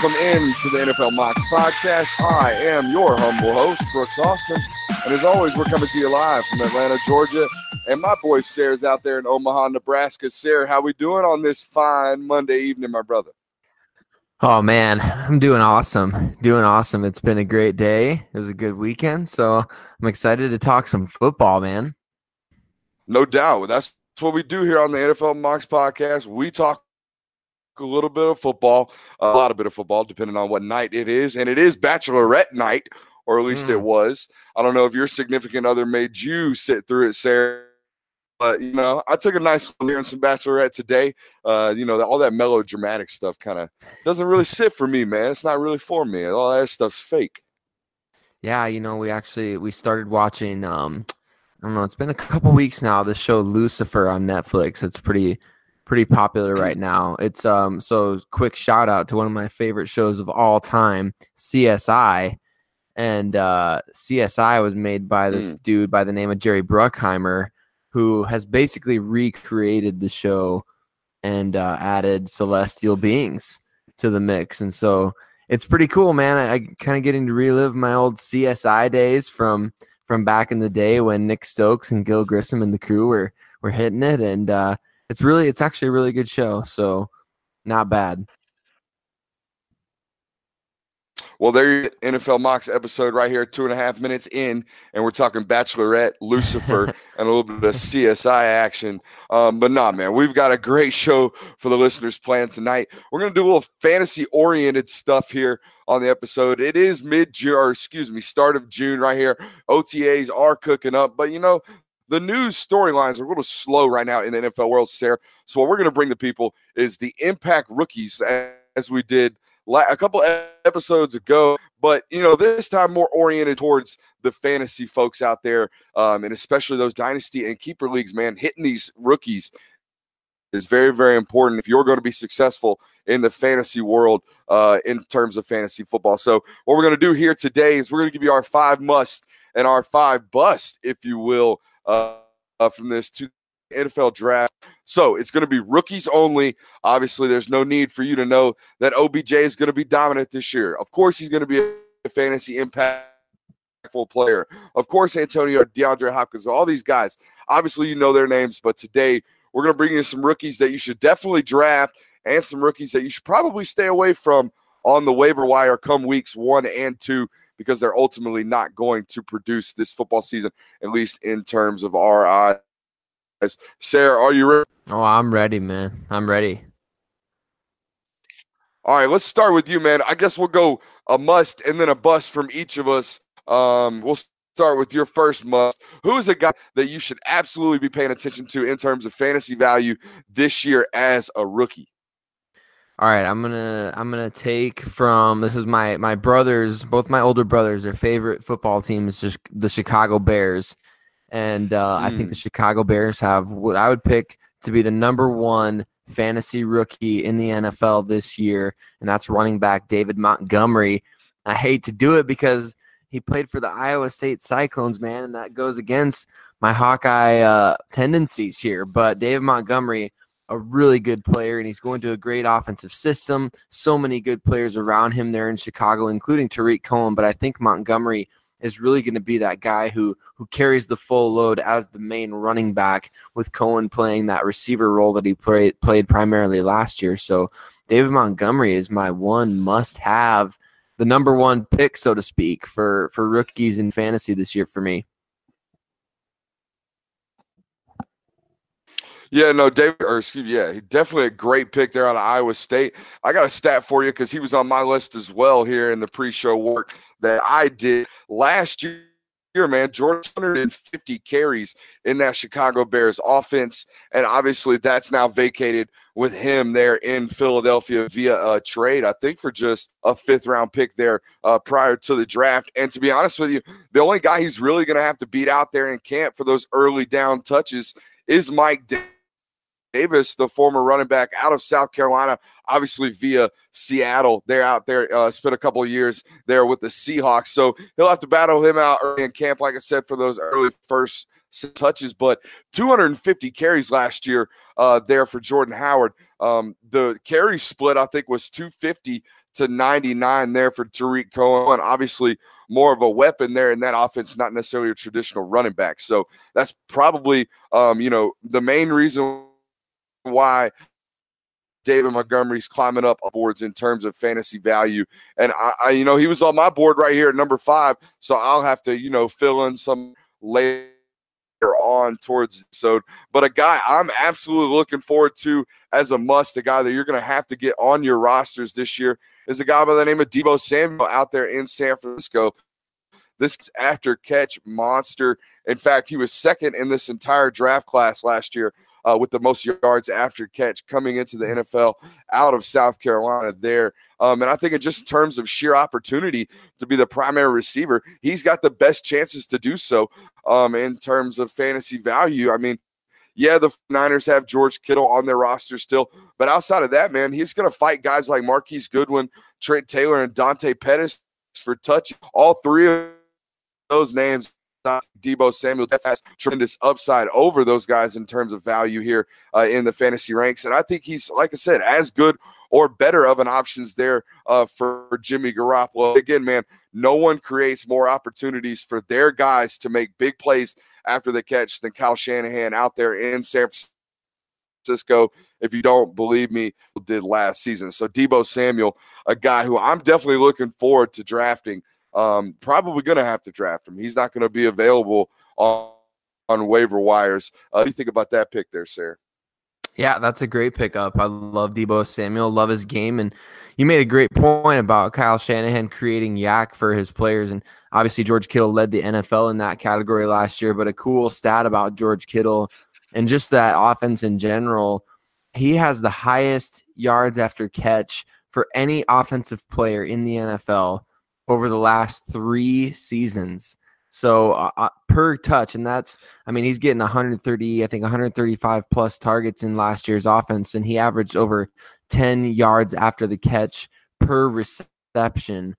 Welcome in to the NFL Mocks podcast. I am your humble host, Brooks Austin. And as always, we're coming to you live from Atlanta, Georgia. And my boy Sarah's out there in Omaha, Nebraska. Sarah, how we doing on this fine Monday evening, my brother? Oh man, I'm doing awesome. Doing awesome. It's been a great day. It was a good weekend. So I'm excited to talk some football, man. No doubt. That's what we do here on the NFL Mocks podcast. We talk a little bit of football, a lot of bit of football, depending on what night it is. And it is Bachelorette night, or at least mm. it was. I don't know if your significant other made you sit through it, Sarah. But you know, I took a nice one here in some Bachelorette today. Uh, you know, all that melodramatic stuff kind of doesn't really sit for me, man. It's not really for me. All that stuff's fake. Yeah, you know, we actually we started watching. um I don't know. It's been a couple weeks now. The show Lucifer on Netflix. It's pretty pretty popular right now. It's um so quick shout out to one of my favorite shows of all time, CSI. And uh CSI was made by this mm. dude by the name of Jerry Bruckheimer, who has basically recreated the show and uh, added celestial beings to the mix. And so it's pretty cool, man. I, I kind of getting to relive my old CSI days from from back in the day when Nick Stokes and Gil Grissom and the crew were were hitting it and uh it's really it's actually a really good show. So not bad. Well, there you NFL Mocks episode right here, two and a half minutes in, and we're talking Bachelorette, Lucifer, and a little bit of CSI action. Um, but nah, man, we've got a great show for the listeners planned tonight. We're gonna do a little fantasy oriented stuff here on the episode. It is mid June, or excuse me, start of June right here. OTAs are cooking up, but you know, the news storylines are a little slow right now in the NFL world, Sarah. So what we're going to bring to people is the impact rookies, as we did a couple episodes ago. But you know, this time more oriented towards the fantasy folks out there, um, and especially those dynasty and keeper leagues. Man, hitting these rookies is very, very important if you're going to be successful in the fantasy world uh, in terms of fantasy football. So, what we're going to do here today is we're going to give you our five must and our five bust, if you will, uh, from this to NFL draft. So it's going to be rookies only. Obviously, there's no need for you to know that OBJ is going to be dominant this year. Of course, he's going to be a fantasy impactful player. Of course, Antonio, DeAndre Hopkins, all these guys. Obviously, you know their names, but today we're going to bring you some rookies that you should definitely draft and some rookies that you should probably stay away from on the waiver wire come weeks one and two because they're ultimately not going to produce this football season, at least in terms of our eyes. Sarah, are you ready? Oh, I'm ready, man. I'm ready. All right, let's start with you, man. I guess we'll go a must and then a bust from each of us. Um, we'll start with your first must. Who is a guy that you should absolutely be paying attention to in terms of fantasy value this year as a rookie? All right, I'm gonna I'm gonna take from this is my my brothers, both my older brothers. Their favorite football team is just the Chicago Bears, and uh, mm. I think the hmm. Chicago Bears have what I would pick to be the number one fantasy rookie in the NFL this year, and that's running back David Montgomery. I hate to do it because he played for the Iowa State Cyclones, man, and that goes against my Hawkeye uh, tendencies here. But David Montgomery, a really good player, and he's going to a great offensive system. So many good players around him there in Chicago, including Tarik Cohen. But I think Montgomery is really going to be that guy who who carries the full load as the main running back, with Cohen playing that receiver role that he played played primarily last year. So David Montgomery is my one must have, the number one pick, so to speak, for for rookies in fantasy this year for me. Yeah, no, David, or excuse me, yeah, definitely a great pick there out of Iowa State. I got a stat for you because he was on my list as well here in the pre-show work that I did last year. Man, Jordan 150 carries in that Chicago Bears offense, and obviously that's now vacated with him there in Philadelphia via a trade. I think for just a fifth round pick there uh, prior to the draft. And to be honest with you, the only guy he's really going to have to beat out there in camp for those early down touches is Mike Davis. Davis, the former running back out of South Carolina, obviously via Seattle. They're out there, uh, spent a couple years there with the Seahawks. So he'll have to battle him out early in camp, like I said, for those early first touches. But 250 carries last year uh, there for Jordan Howard. Um, the carry split, I think, was 250 to 99 there for Tarik Cohen. Obviously, more of a weapon there in that offense, not necessarily a traditional running back. So that's probably, um, you know, the main reason why David Montgomery's climbing up boards in terms of fantasy value. And I, I, you know, he was on my board right here at number five. So I'll have to, you know, fill in some later on towards so but a guy I'm absolutely looking forward to as a must, a guy that you're going to have to get on your rosters this year is a guy by the name of Deebo Samuel out there in San Francisco. This after catch monster. In fact, he was second in this entire draft class last year uh, with the most yards after catch coming into the NFL out of South Carolina there. Um, and I think in just terms of sheer opportunity to be the primary receiver, he's got the best chances to do so um, in terms of fantasy value. I mean, yeah, the Niners have George Kittle on their roster still, but outside of that, man, he's going to fight guys like Marquise Goodwin, Trent Taylor, and Dante Pettis for touch. All three of those names Deebo Samuel has tremendous upside over those guys in terms of value here uh, in the fantasy ranks. And I think he's, like I said, as good or better of an options there uh, for Jimmy Garoppolo. Again, man, no one creates more opportunities for their guys to make big plays after the catch than Kyle Shanahan out there in San Francisco. If you don't believe me, did last season. So Deebo Samuel, a guy who I'm definitely looking forward to drafting um, probably going to have to draft him. He's not going to be available on, on waiver wires. Uh, what do you think about that pick there, Sarah? Yeah, that's a great pickup. I love Deebo Samuel, love his game, and you made a great point about Kyle Shanahan creating YAC for his players, and obviously George Kittle led the NFL in that category last year. But a cool stat about George Kittle and just that offense in general, he has the highest yards after catch for any offensive player in the NFL over the last three seasons. So uh, uh, per touch, and that's, I mean, he's getting 130, I think 135 plus targets in last year's offense, and he averaged over 10 yards after the catch per reception.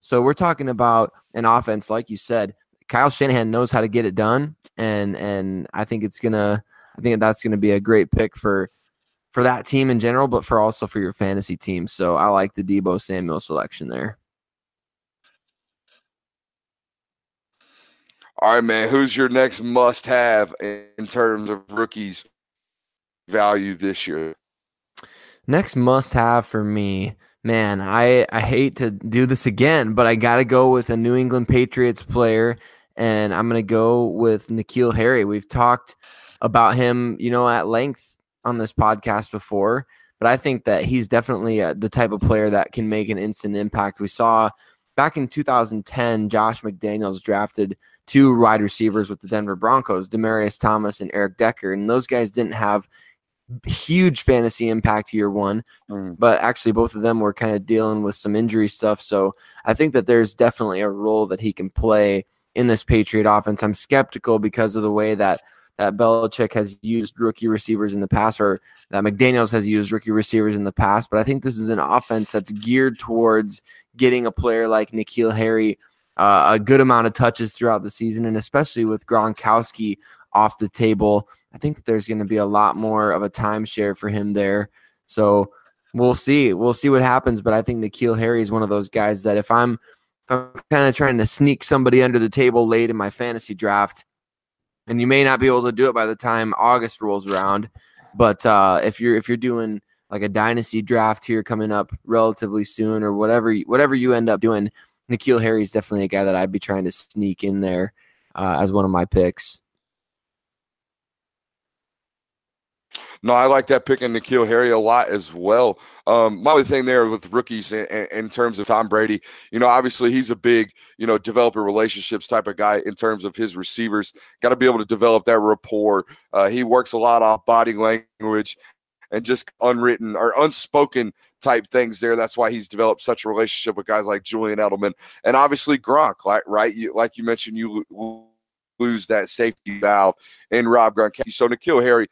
So we're talking about an offense, like you said, Kyle Shanahan knows how to get it done, and and I think it's gonna, I think that's gonna be a great pick for for that team in general, but for also for your fantasy team. So I like the Deebo Samuel selection there. All right, man. Who's your next must have in terms of rookies value this year? Next must have for me, man. I, I hate to do this again, but I got to go with a New England Patriots player, and I'm going to go with N'Keal Harry. We've talked about him, you know, at length on this podcast before, but I think that he's definitely uh, the type of player that can make an instant impact. We saw back in 2010, Josh McDaniels drafted two wide receivers with the Denver Broncos, Demaryius Thomas and Eric Decker, and those guys didn't have huge fantasy impact year one, mm. but actually both of them were kind of dealing with some injury stuff. So I think that there's definitely a role that he can play in this Patriot offense. I'm skeptical because of the way that that Belichick has used rookie receivers in the past, or that McDaniels has used rookie receivers in the past. But I think this is an offense that's geared towards getting a player like N'Keal Harry uh, a good amount of touches throughout the season, and especially with Gronkowski off the table, I think there's going to be a lot more of a timeshare for him there. So we'll see. We'll see what happens. But I think N'Keal Harry is one of those guys that if I'm if I'm kind of trying to sneak somebody under the table late in my fantasy draft, and you may not be able to do it by the time August rolls around, but uh, if you're if you're doing like a dynasty draft here coming up relatively soon or whatever whatever you end up doing, N'Keal Harry is definitely a guy that I'd be trying to sneak in there uh, as one of my picks. No, I like that pick in N'Keal Harry a lot as well. Um, my only thing there with rookies in, in, terms of Tom Brady, you know, obviously he's a big, you know, developer relationships type of guy in terms of his receivers. Got to be able to develop that rapport. Uh, he works a lot off body language and just unwritten or unspoken type things there. That's why he's developed such a relationship with guys like Julian Edelman and obviously Gronk. Like right, you, like you mentioned, you lose that safety valve in Rob Gronkowski. So N'Keal Harry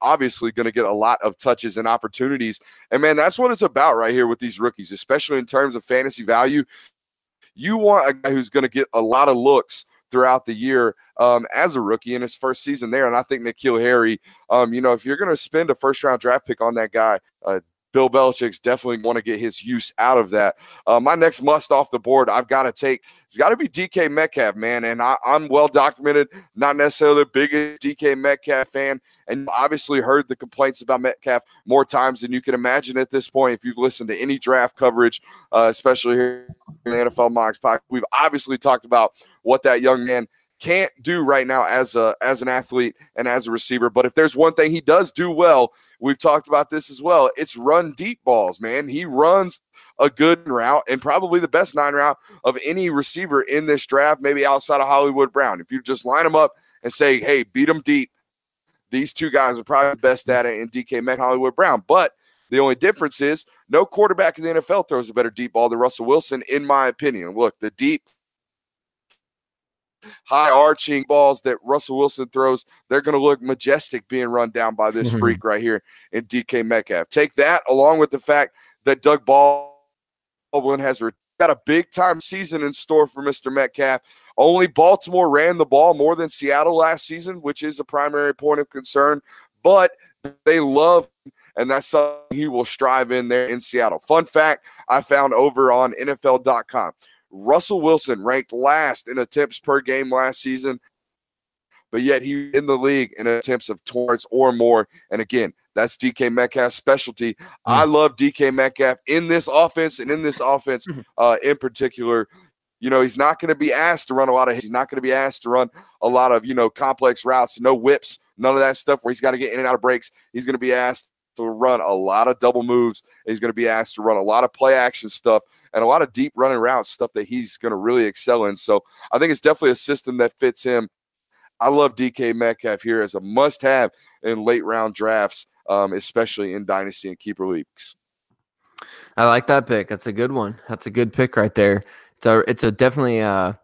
obviously going to get a lot of touches and opportunities. And man, that's what it's about right here with these rookies, especially in terms of fantasy value. You want a guy who's going to get a lot of looks throughout the year um, as a rookie in his first season there. And I think N'Keal Harry, um, you know, if you're going to spend a first round draft pick on that guy, uh, Bill Belichick's definitely want to get his use out of that. Uh, my next must off the board, I've got to take, it's got to be DK Metcalf, man. And I, am well documented, not necessarily the biggest DK Metcalf fan. And obviously heard the complaints about Metcalf more times than you can imagine at this point. If you've listened to any draft coverage, uh, especially here in the NFL Mocks podcast, we've obviously talked about what that young man can't do right now as a as an athlete and as a receiver. But if there's one thing he does do well, we've talked about this as well. It's run deep balls, man. He runs a good route and probably the best nine route of any receiver in this draft, maybe outside of Hollywood Brown. If you just line them up and say, "Hey, beat them deep," these two guys are probably the best at it in DK Met Hollywood Brown. But the only difference is no quarterback in the NFL throws a better deep ball than Russell Wilson, in my opinion. Look, the deep high arching balls that Russell Wilson throws, they're going to look majestic being run down by this freak right here in DK Metcalf. Take that along with the fact that Doug Baldwin has got a big time season in store for Mr. Metcalf. Only Baltimore ran the ball more than Seattle last season, which is a primary point of concern, but they love and that's something he will strive in there in Seattle. Fun fact I found over on NFL.com. Russell Wilson ranked last in attempts per game last season, but yet he in the league in attempts of towards or more. And again, that's DK Metcalf's specialty. Mm. I love DK Metcalf in this offense and in this offense mm-hmm. uh, in particular. You know, he's not going to be asked to run a lot of. He's not going to be asked to run a lot of you know complex routes, no whips, none of that stuff where he's got to get in and out of breaks. He's going to be asked to run a lot of double moves. He's going to be asked to run a lot of play action stuff and a lot of deep running routes, stuff that he's going to really excel in. So I think it's definitely a system that fits him. I love DK Metcalf here as a must have in late round drafts, um, especially in dynasty and keeper leagues. I like that pick. That's a good one. That's a good pick right there. It's a it's a definitely uh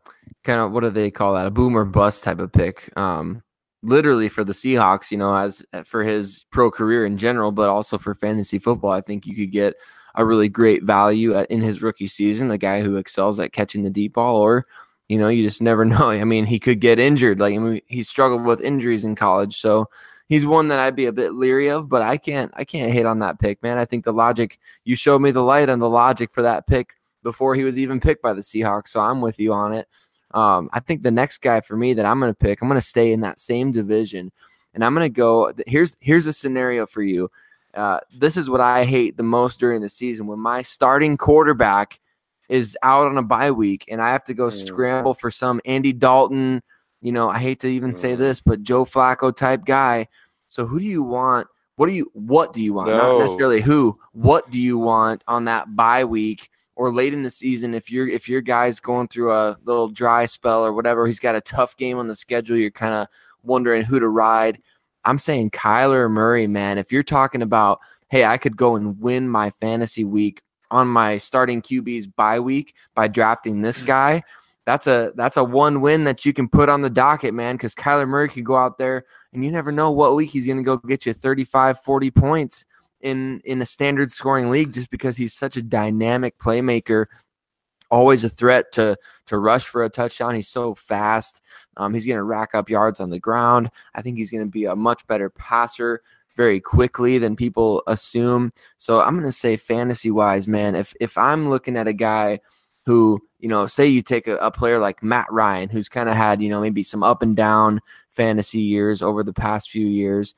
kind of what do they call that? A boomer bust type of pick. Um literally for the Seahawks, you know, as for his pro career in general, but also for fantasy football, I think you could get a really great value at, in his rookie season, a guy who excels at catching the deep ball, or you know, you just never know. I mean, he could get injured. Like I mean, he struggled with injuries in college, so he's one that I'd be a bit leery of. But I can't, I can't hate on that pick, man. I think the logic you showed me the light on the logic for that pick before he was even picked by the Seahawks, so I'm with you on it. Um, I think the next guy for me that I'm going to pick, I'm going to stay in that same division, and I'm going to go. Here's here's a scenario for you. Uh, this is what I hate the most during the season when my starting quarterback is out on a bye week and I have to go mm. scramble for some Andy Dalton. You know, I hate to even mm. say this, but Joe Flacco type guy. So who do you want? What do you what do you want? No. Not necessarily who. What do you want on that bye week or late in the season if you're if your guy's going through a little dry spell or whatever, he's got a tough game on the schedule, you're kind of wondering who to ride. I'm saying Kyler Murray, man. If you're talking about, hey, I could go and win my fantasy week on my starting QB's bye week by drafting this mm. guy, that's a that's a one win that you can put on the docket, man, because Kyler Murray could go out there and you never know what week he's going to go get you 35, 40 points in in a standard scoring league just because he's such a dynamic playmaker always a threat to to rush for a touchdown. He's so fast. Um, he's going to rack up yards on the ground. I think he's going to be a much better passer very quickly than people assume. So I'm going to say fantasy wise, man, if if I'm looking at a guy who, you know, say you take a, a player like Matt Ryan, who's kind of had, you know, maybe some up and down fantasy years over the past few years.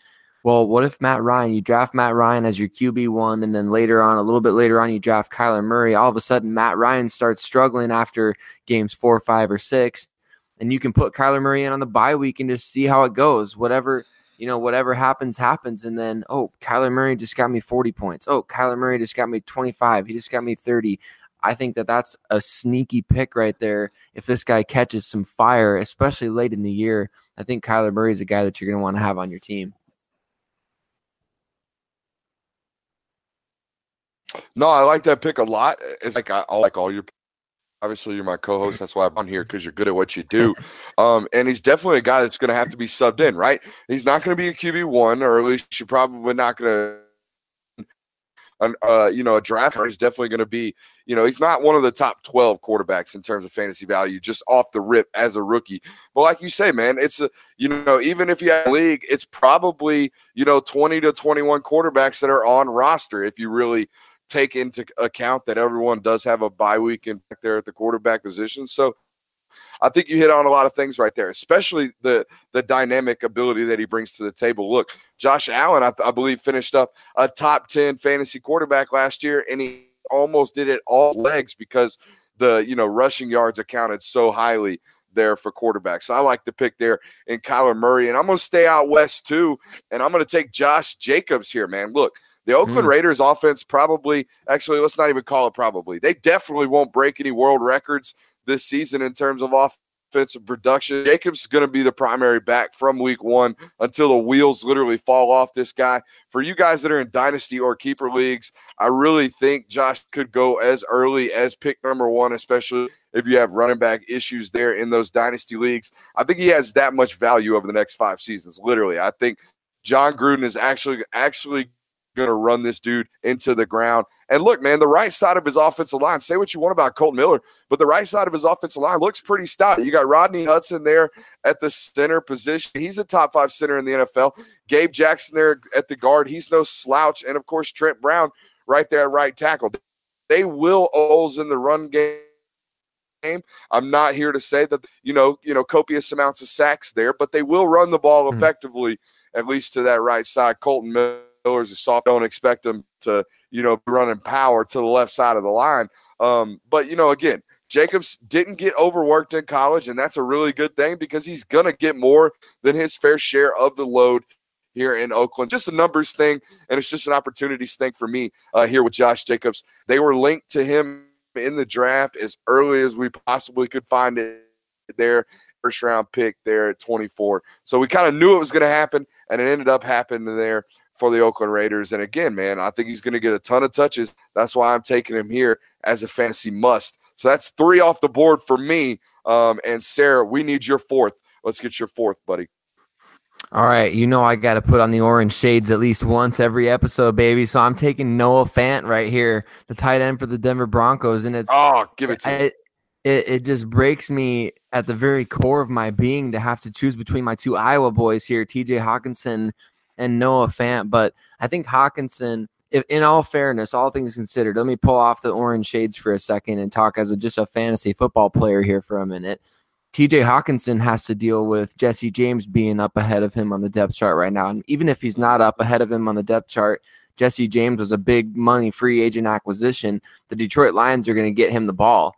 Well, what if Matt Ryan, you draft Matt Ryan as your QB1, and then later on, a little bit later on, you draft Kyler Murray. All of a sudden, Matt Ryan starts struggling after games four, five, or six. And you can put Kyler Murray in on the bye week and just see how it goes. Whatever, you know, whatever happens, happens. And then, oh, Kyler Murray just got me 40 points. Oh, Kyler Murray just got me 25. He just got me 30. I think that that's a sneaky pick right there. If this guy catches some fire, especially late in the year, I think Kyler Murray is a guy that you're going to want to have on your team. No, I like that pick a lot. It's like I, I like all your. Obviously, you're my co-host. That's why I'm on here because you're good at what you do. Um, and he's definitely a guy that's going to have to be subbed in, right? He's not going to be a QB one, or at least you're probably not going to uh, you know, a draft is definitely going to be, you know, he's not one of the top 12 quarterbacks in terms of fantasy value just off the rip as a rookie. But like you say, man, it's a, you know, even if you have a league, it's probably, you know, 20 to 21 quarterbacks that are on roster if you really take into account that everyone does have a bye week in there at the quarterback position. So I think you hit on a lot of things right there, especially the the dynamic ability that he brings to the table. Look, Josh Allen, I, I believe, finished up a top ten fantasy quarterback last year, and he almost did it all legs because the you know rushing yards accounted so highly there for quarterbacks. So I like the pick there in Kyler Murray, and I'm going to stay out west too, and I'm going to take Josh Jacobs here, man. Look, the Oakland mm. Raiders offense probably, actually, let's not even call it probably. They definitely won't break any world records this season in terms of offensive production. Jacobs is going to be the primary back from week one until the wheels literally fall off this guy. For you guys that are in dynasty or keeper leagues, I really think Josh could go as early as pick number one, especially if you have running back issues there in those dynasty leagues. I think he has that much value over the next five seasons. Literally, I think Jon Gruden is actually actually going to run this dude into the ground. And look, man, the right side of his offensive line, say what you want about Kolton Miller, but the right side of his offensive line looks pretty stout. You got Rodney Hudson there at the center position. He's a top five center in the NFL. Gabe Jackson there at the guard. He's no slouch. And of course, Trent Brown right there at right tackle. They will holes in the run game game. I'm not here to say that you know, you know, copious amounts of sacks there, but they will run the ball hmm. effectively, mm-hmm. at least to that right side. Kolton Miller Miller's a soft. Don't expect him to, you know, be running power to the left side of the line. Um, but you know, again, Jacobs didn't get overworked in college, and that's a really good thing because he's gonna get more than his fair share of the load here in Oakland. Just a numbers thing, and it's just an opportunities thing for me uh, here with Josh Jacobs. They were linked to him in the draft as early as we possibly could find it there. First round pick there at 24. So we kind of knew it was going to happen, and it ended up happening there for the Oakland Raiders. And again, man, I think he's going to get a ton of touches. That's why I'm taking him here as a fantasy must. So that's three off the board for me. Um, and Sarah, we need your fourth. Let's get your fourth, buddy. All right, you know I got to put on the orange shades at least once every episode, baby. So I'm taking Noah Fant right here, the tight end for the Denver Broncos, and it's oh, give it to I, me. It, it just breaks me at the very core of my being to have to choose between my two Iowa boys here, T.J. Hockenson and Noah Fant. But I think Hockenson, if in all fairness, all things considered, let me pull off the orange shades for a second and talk as a, just a fantasy football player here for a minute. TJ Hockenson has to deal with Jesse James being up ahead of him on the depth chart right now. And even if he's not up ahead of him on the depth chart, Jesse James was a big money free agent acquisition. The Detroit Lions are going to get him the ball.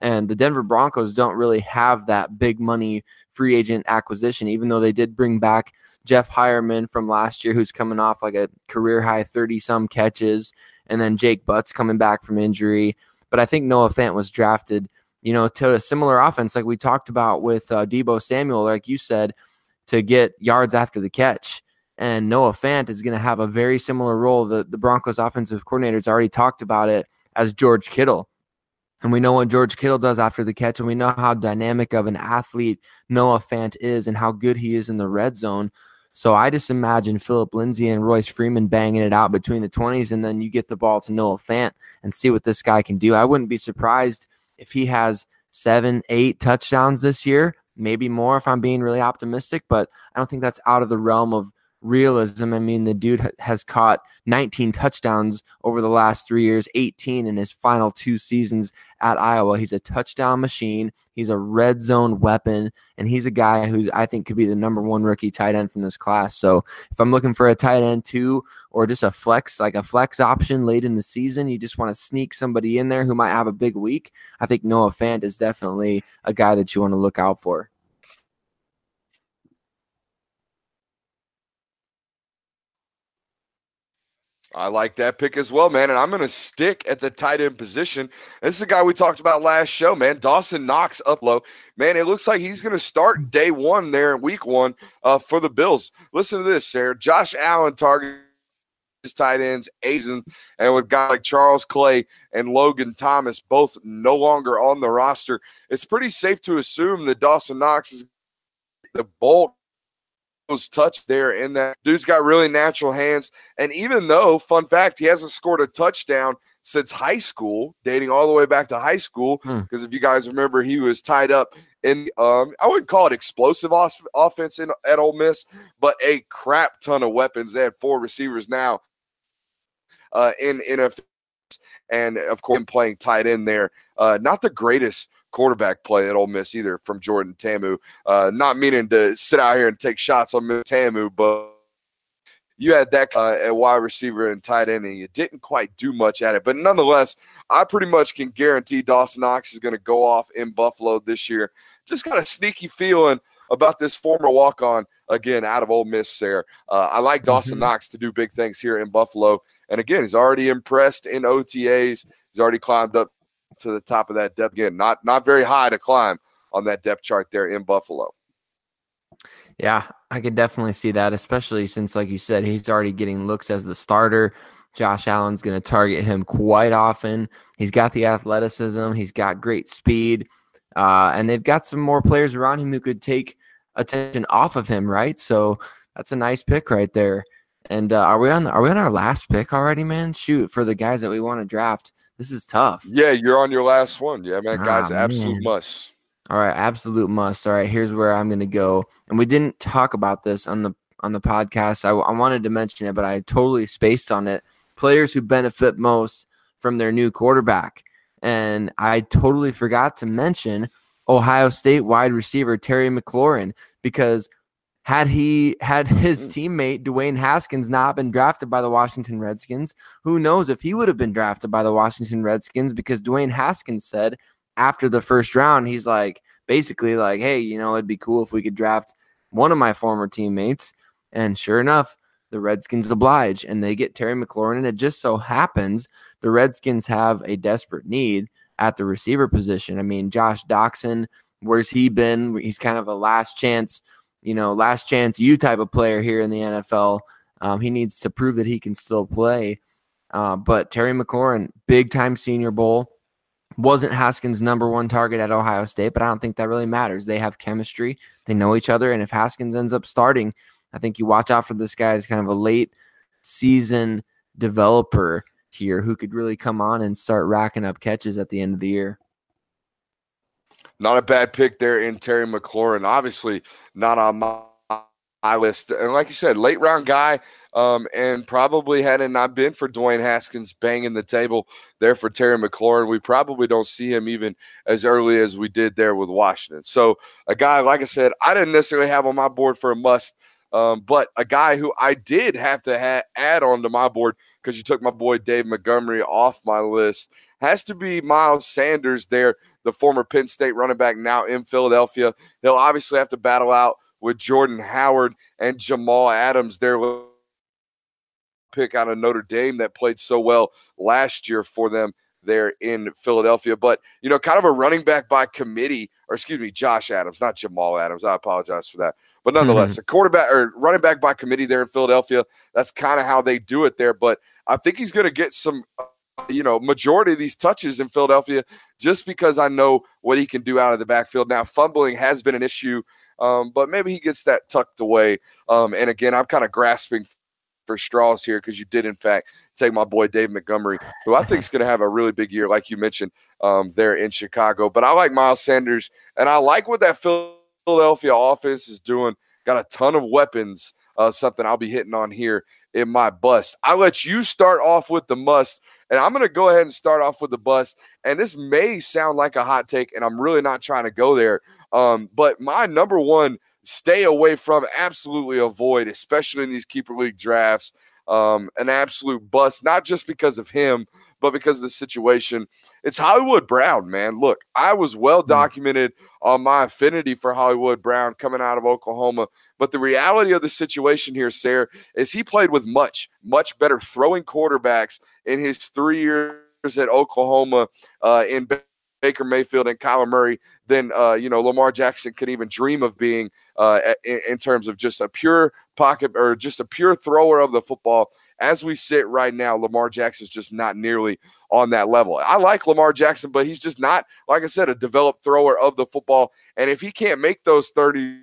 And the Denver Broncos don't really have that big money free agent acquisition, even though they did bring back Jeff Heuerman from last year, who's coming off like a career high 30 some catches, and then Jake Butt's coming back from injury. But I think Noah Fant was drafted, you know, to a similar offense like we talked about with uh, Deebo Samuel, like you said, to get yards after the catch. And Noah Fant is going to have a very similar role. The, the Broncos offensive coordinators already talked about it as George Kittle. And we know what George Kittle does after the catch, and we know how dynamic of an athlete Noah Fant is and how good he is in the red zone. So I just imagine Phillip Lindsay and Royce Freeman banging it out between the 20s, and then you get the ball to Noah Fant and see what this guy can do. I wouldn't be surprised if he has seven, eight touchdowns this year, maybe more if I'm being really optimistic, but I don't think that's out of the realm of realism. I mean, the dude has caught 19 touchdowns over the last three years, 18 in his final two seasons at Iowa. He's a touchdown machine. He's a red zone weapon, and he's a guy who I think could be the number one rookie tight end from this class. So if I'm looking for a tight end two or just a flex, like a flex option late in the season, you just want to sneak somebody in there who might have a big week. I think Noah Fant is definitely a guy that you want to look out for. I like that pick as well, man. And I'm going to stick at the tight end position. This is the guy we talked about last show, man. Dawson Knox up low. Man, it looks like he's going to start day one there in week one uh, for the Bills. Listen to this, Sarah. Josh Allen target his tight ends, Azen, and with guys like Charles Clay and Logan Thomas both no longer on the roster, it's pretty safe to assume that Dawson Knox is the bulk touch there and that. Dude's got really natural hands. And even though fun fact he hasn't scored a touchdown since high school dating all the way back to high school because hmm. if you guys remember he was tied up in um i wouldn't call it explosive off- offense in, at Ole Miss but a crap ton of weapons. They had four receivers now uh in in a and of course playing tight end there uh not the greatest quarterback play at Ole Miss either from Jordan Ta'amu. Uh, not meaning to sit out here and take shots on Ta'amu, but you had that uh, at wide receiver and tight end, and you didn't quite do much at it. But nonetheless, I pretty much can guarantee Dawson Knox is going to go off in Buffalo this year. Just got a sneaky feeling about this former walk on again out of Ole Miss there. Uh, I like Dawson mm-hmm. Knox to do big things here in Buffalo. And again, he's already impressed in OTAs. He's already climbed up to the top of that depth again. Not not very high to climb on that depth chart there in Buffalo. Yeah, I could definitely see that, especially since, like you said, he's already getting looks as the starter. Josh Allen's going to target him quite often. He's got the athleticism, he's got great speed, uh, and they've got some more players around him who could take attention off of him, right? So that's a nice pick right there. And uh, are we on? Are we on our last pick already, man? Shoot, for the guys that we want to draft. This is tough. Yeah, you're on your last one. Yeah, man, ah, guys, absolute must. All right, absolute must. All right, here's where I'm going to go. And we didn't talk about this on the on the podcast. I, I wanted to mention it, but I totally spaced on it. Players who benefit most from their new quarterback, and I totally forgot to mention Ohio State wide receiver Terry McLaurin because had he had his mm. teammate Dwayne Haskins not been drafted by the Washington Redskins, who knows if he would have been drafted by the Washington Redskins because Dwayne Haskins said after the first round, he's like basically like, hey, you know, it'd be cool if we could draft one of my former teammates. And sure enough, the Redskins oblige and they get Terry McLaurin. And it just so happens the Redskins have a desperate need at the receiver position. I mean, Josh Doctson, where's he been? He's kind of a last chance you know, last chance you type of player here in the NFL. Um, he needs to prove that he can still play. Uh, but Terry McLaurin, big time Senior Bowl, wasn't Haskins' number one target at Ohio State, but I don't think that really matters. They have chemistry, they know each other, and if Haskins ends up starting, I think you watch out for this guy as kind of a late season developer here who could really come on and start racking up catches at the end of the year. Not a bad pick there in Terry McLaurin. Obviously, not on my, my list. And like you said, late round guy. Um, and probably had it not been for Dwayne Haskins banging the table there for Terry McLaurin, we probably don't see him even as early as we did there with Washington. So a guy, like I said, I didn't necessarily have on my board for a must, um, but a guy who I did have to ha- add on to my board because you took my boy Dave Montgomery off my list has to be Miles Sanders there, the former Penn State running back now in Philadelphia. He'll obviously have to battle out with Jordan Howard and Jamal Adams there. Pick out of Notre Dame that played so well last year for them there in Philadelphia. But, you know, kind of a running back by committee, or excuse me, Josh Adams, not Jamal Adams. I apologize for that. But nonetheless, mm-hmm. a quarterback or running back by committee there in Philadelphia. That's kind of how they do it there. But I think he's going to get some you know, majority of these touches in Philadelphia just because I know what he can do out of the backfield. Now, fumbling has been an issue, um, but maybe he gets that tucked away. Um, and again, I'm kind of grasping for straws here because you did, in fact, take my boy Dave Montgomery, who I think is going to have a really big year, like you mentioned, um, there in Chicago. But I like Miles Sanders, and I like what that Philadelphia offense is doing. Got a ton of weapons, uh, something I'll be hitting on here in my bust. I let you start off with the must, and I'm going to go ahead and start off with the bust. And this may sound like a hot take, and I'm really not trying to go there. Um, but my number one stay away from, absolutely avoid, especially in these keeper league drafts. Um, an absolute bust, not just because of him, but because of the situation. It's Hollywood Brown, man. Look, I was well hmm. documented on my affinity for Hollywood Brown coming out of Oklahoma. But the reality of the situation here, Sarah, is he played with much, much better throwing quarterbacks in his three years at Oklahoma uh, in Baker Mayfield and Kyler Murray than uh, you know Lamar Jackson could even dream of being uh, in, in, terms of just a pure pocket or just a pure thrower of the football. As we sit right now, Lamar Jackson is just not nearly on that level. I like Lamar Jackson, but he's just not, like I said, a developed thrower of the football. And if he can't make those 30,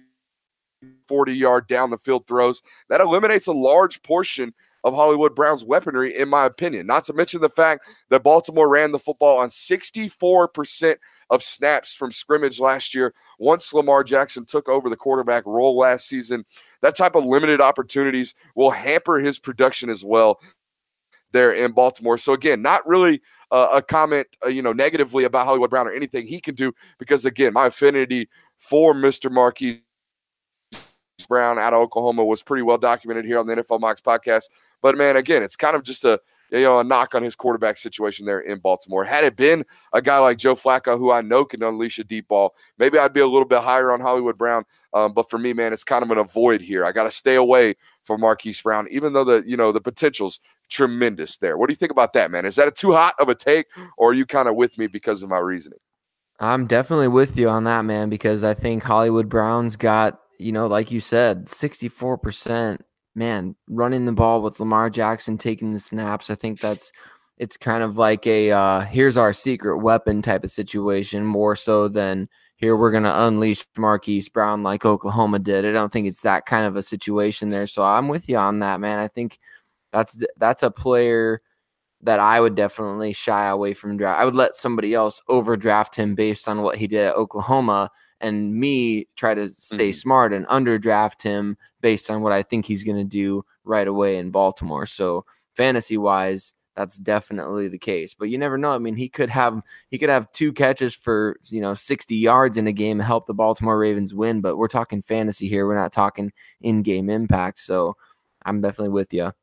40 yard down the field throws, that eliminates a large portion of Hollywood Brown's weaponry, in my opinion. Not to mention the fact that Baltimore ran the football on 64% of snaps from scrimmage last year once Lamar Jackson took over the quarterback role last season. That type of limited opportunities will hamper his production as well there in Baltimore. So again, not really uh, a comment, uh, you know, negatively about Hollywood Brown or anything he can do because again, my affinity for Mr. Marquise Brown out of Oklahoma was pretty well documented here on the NFL Mocks podcast. But man, again, it's kind of just a you know a knock on his quarterback situation there in Baltimore. Had it been a guy like Joe Flacco, who I know can unleash a deep ball, maybe I'd be a little bit higher on Hollywood Brown. Um, but for me, man, it's kind of an avoid here. I got to stay away from Marquise Brown, even though the you know the potential's tremendous there. What do you think about that, man? Is that a too hot of a take, or are you kind of with me because of my reasoning? I'm definitely with you on that, man, because I think Hollywood Brown's got you know, like you said, 64%, man, running the ball with Lamar Jackson taking the snaps. I think that's it's kind of like a uh, here's our secret weapon type of situation, more so than here we're going to unleash Marquise Brown like Oklahoma did. I don't think it's that kind of a situation there. So I'm with you on that, man. I think that's that's a player that I would definitely shy away from draft. I would let somebody else overdraft him based on what he did at Oklahoma and me try to stay mm-hmm. smart and underdraft him based on what I think he's going to do right away in Baltimore. So fantasy wise, that's definitely the case. But you never know. I mean, he could have he could have two catches for you know 60 yards in a game and help the Baltimore Ravens win. But we're talking fantasy here. We're not talking in game impact. So I'm definitely with you.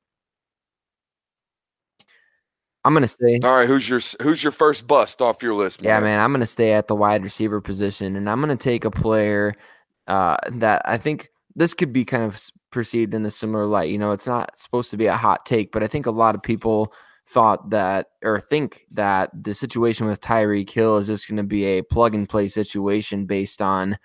I'm gonna stay. All right, who's your who's your first bust off your list? Man? Yeah, man, I'm gonna stay at the wide receiver position, and I'm gonna take a player uh, that I think this could be kind of perceived in a similar light. You know, it's not supposed to be a hot take, but I think a lot of people thought that or think that the situation with Tyreek Hill is just going to be a plug and play situation based on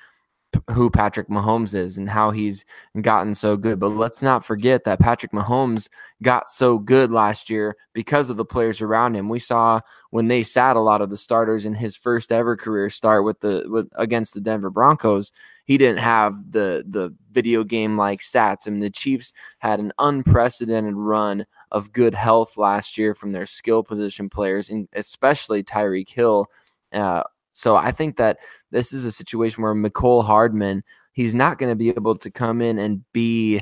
who Patrick Mahomes is and how he's gotten so good. But let's not forget that Patrick Mahomes got so good last year because of the players around him. We saw when they sat a lot of the starters in his first ever career start with the with against the Denver Broncos. He didn't have the the video game like stats. I mean, the Chiefs had an unprecedented run of good health last year from their skill position players, and especially Tyreek Hill. Uh, so I think that this is a situation where Mecole Hardman, he's not going to be able to come in and be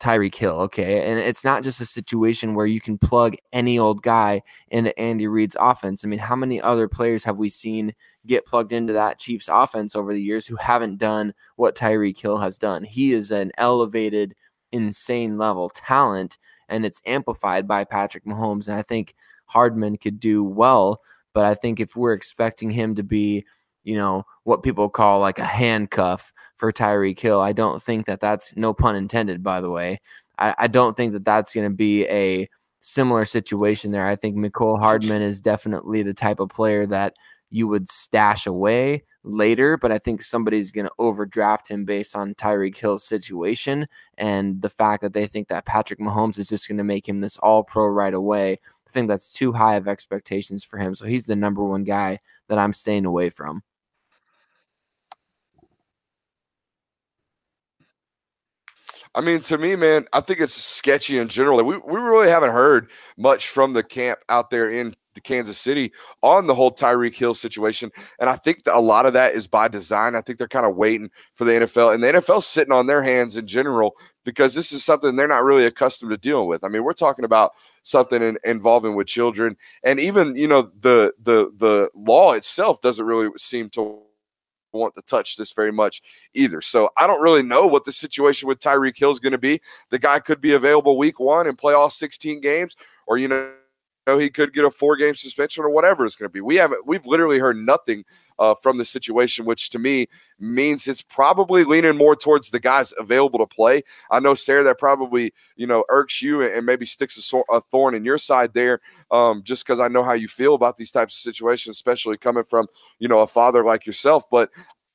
Tyreek Hill, okay? And it's not just a situation where you can plug any old guy into Andy Reid's offense. I mean, how many other players have we seen get plugged into that Chiefs offense over the years who haven't done what Tyreek Hill has done? He is an elevated, insane level talent, and it's amplified by Patrick Mahomes. And I think Hardman could do well but I think if we're expecting him to be, you know, what people call like a handcuff for Tyreek Hill, I don't think that that's no pun intended, by the way. I, I don't think that that's going to be a similar situation there. I think Mecole Hardman is definitely the type of player that you would stash away later, but I think somebody's going to overdraft him based on Tyreek Hill's situation and the fact that they think that Patrick Mahomes is just going to make him this all pro right away I think that's too high of expectations for him. So he's the number one guy that I'm staying away from. I mean, to me, man, I think it's sketchy in general. We, we really haven't heard much from the camp out there in the Kansas City on the whole Tyreek Hill situation. And I think a lot of that is by design. I think they're kind of waiting for the NFL, and the NFL's sitting on their hands in general because this is something they're not really accustomed to dealing with. I mean, we're talking about something in, involving with children, and even you know the the the law itself doesn't really seem to want to touch this very much either. So I don't really know what the situation with Tyreek Hill is going to be. The guy could be available week one and play all 16 games, or you know, he could get a four game suspension or whatever it's going to be. We haven't, we've literally heard nothing uh, from the situation, which to me means it's probably leaning more towards the guys available to play. I know, Sarah, that probably you know irks you and, maybe sticks a, so- a, thorn in your side there, um, just because I know how you feel about these types of situations, especially coming from you know a father like yourself. But